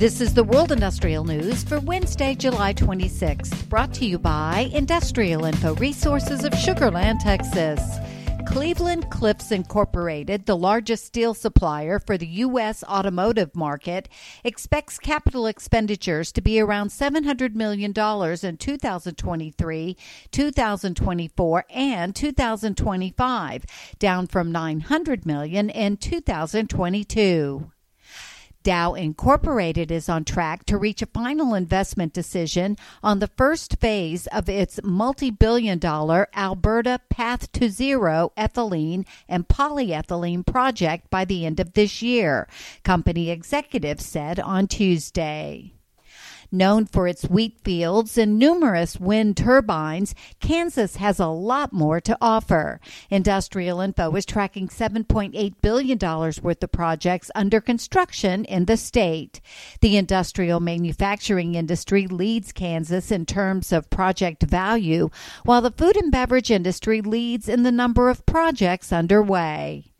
This is the World Industrial News for Wednesday, July 26th, brought to you by Industrial Info Resources of Sugar Land, Texas. Cleveland Cliffs Incorporated, the largest steel supplier for the U.S. automotive market, expects capital expenditures to be around $700 million in 2023, 2024, and 2025, down from 900 million in 2022. Dow Incorporated is on track to reach a final investment decision on the first phase of its multi billion dollar Alberta Path to Zero ethylene and polyethylene project by the end of this year, company executives said on Tuesday. Known for its wheat fields and numerous wind turbines, Kansas has a lot more to offer. Industrial Info is tracking $7.8 billion worth of projects under construction in the state. The industrial manufacturing industry leads Kansas in terms of project value, while the food and beverage industry leads in the number of projects underway.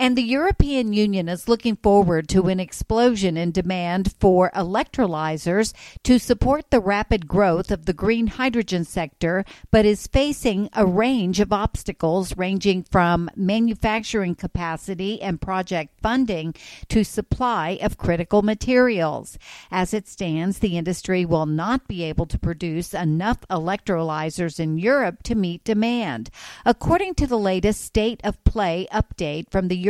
And the European Union is looking forward to an explosion in demand for electrolyzers to support the rapid growth of the green hydrogen sector, but is facing a range of obstacles ranging from manufacturing capacity and project funding to supply of critical materials. As it stands, the industry will not be able to produce enough electrolyzers in Europe to meet demand. According to the latest State of Play update from the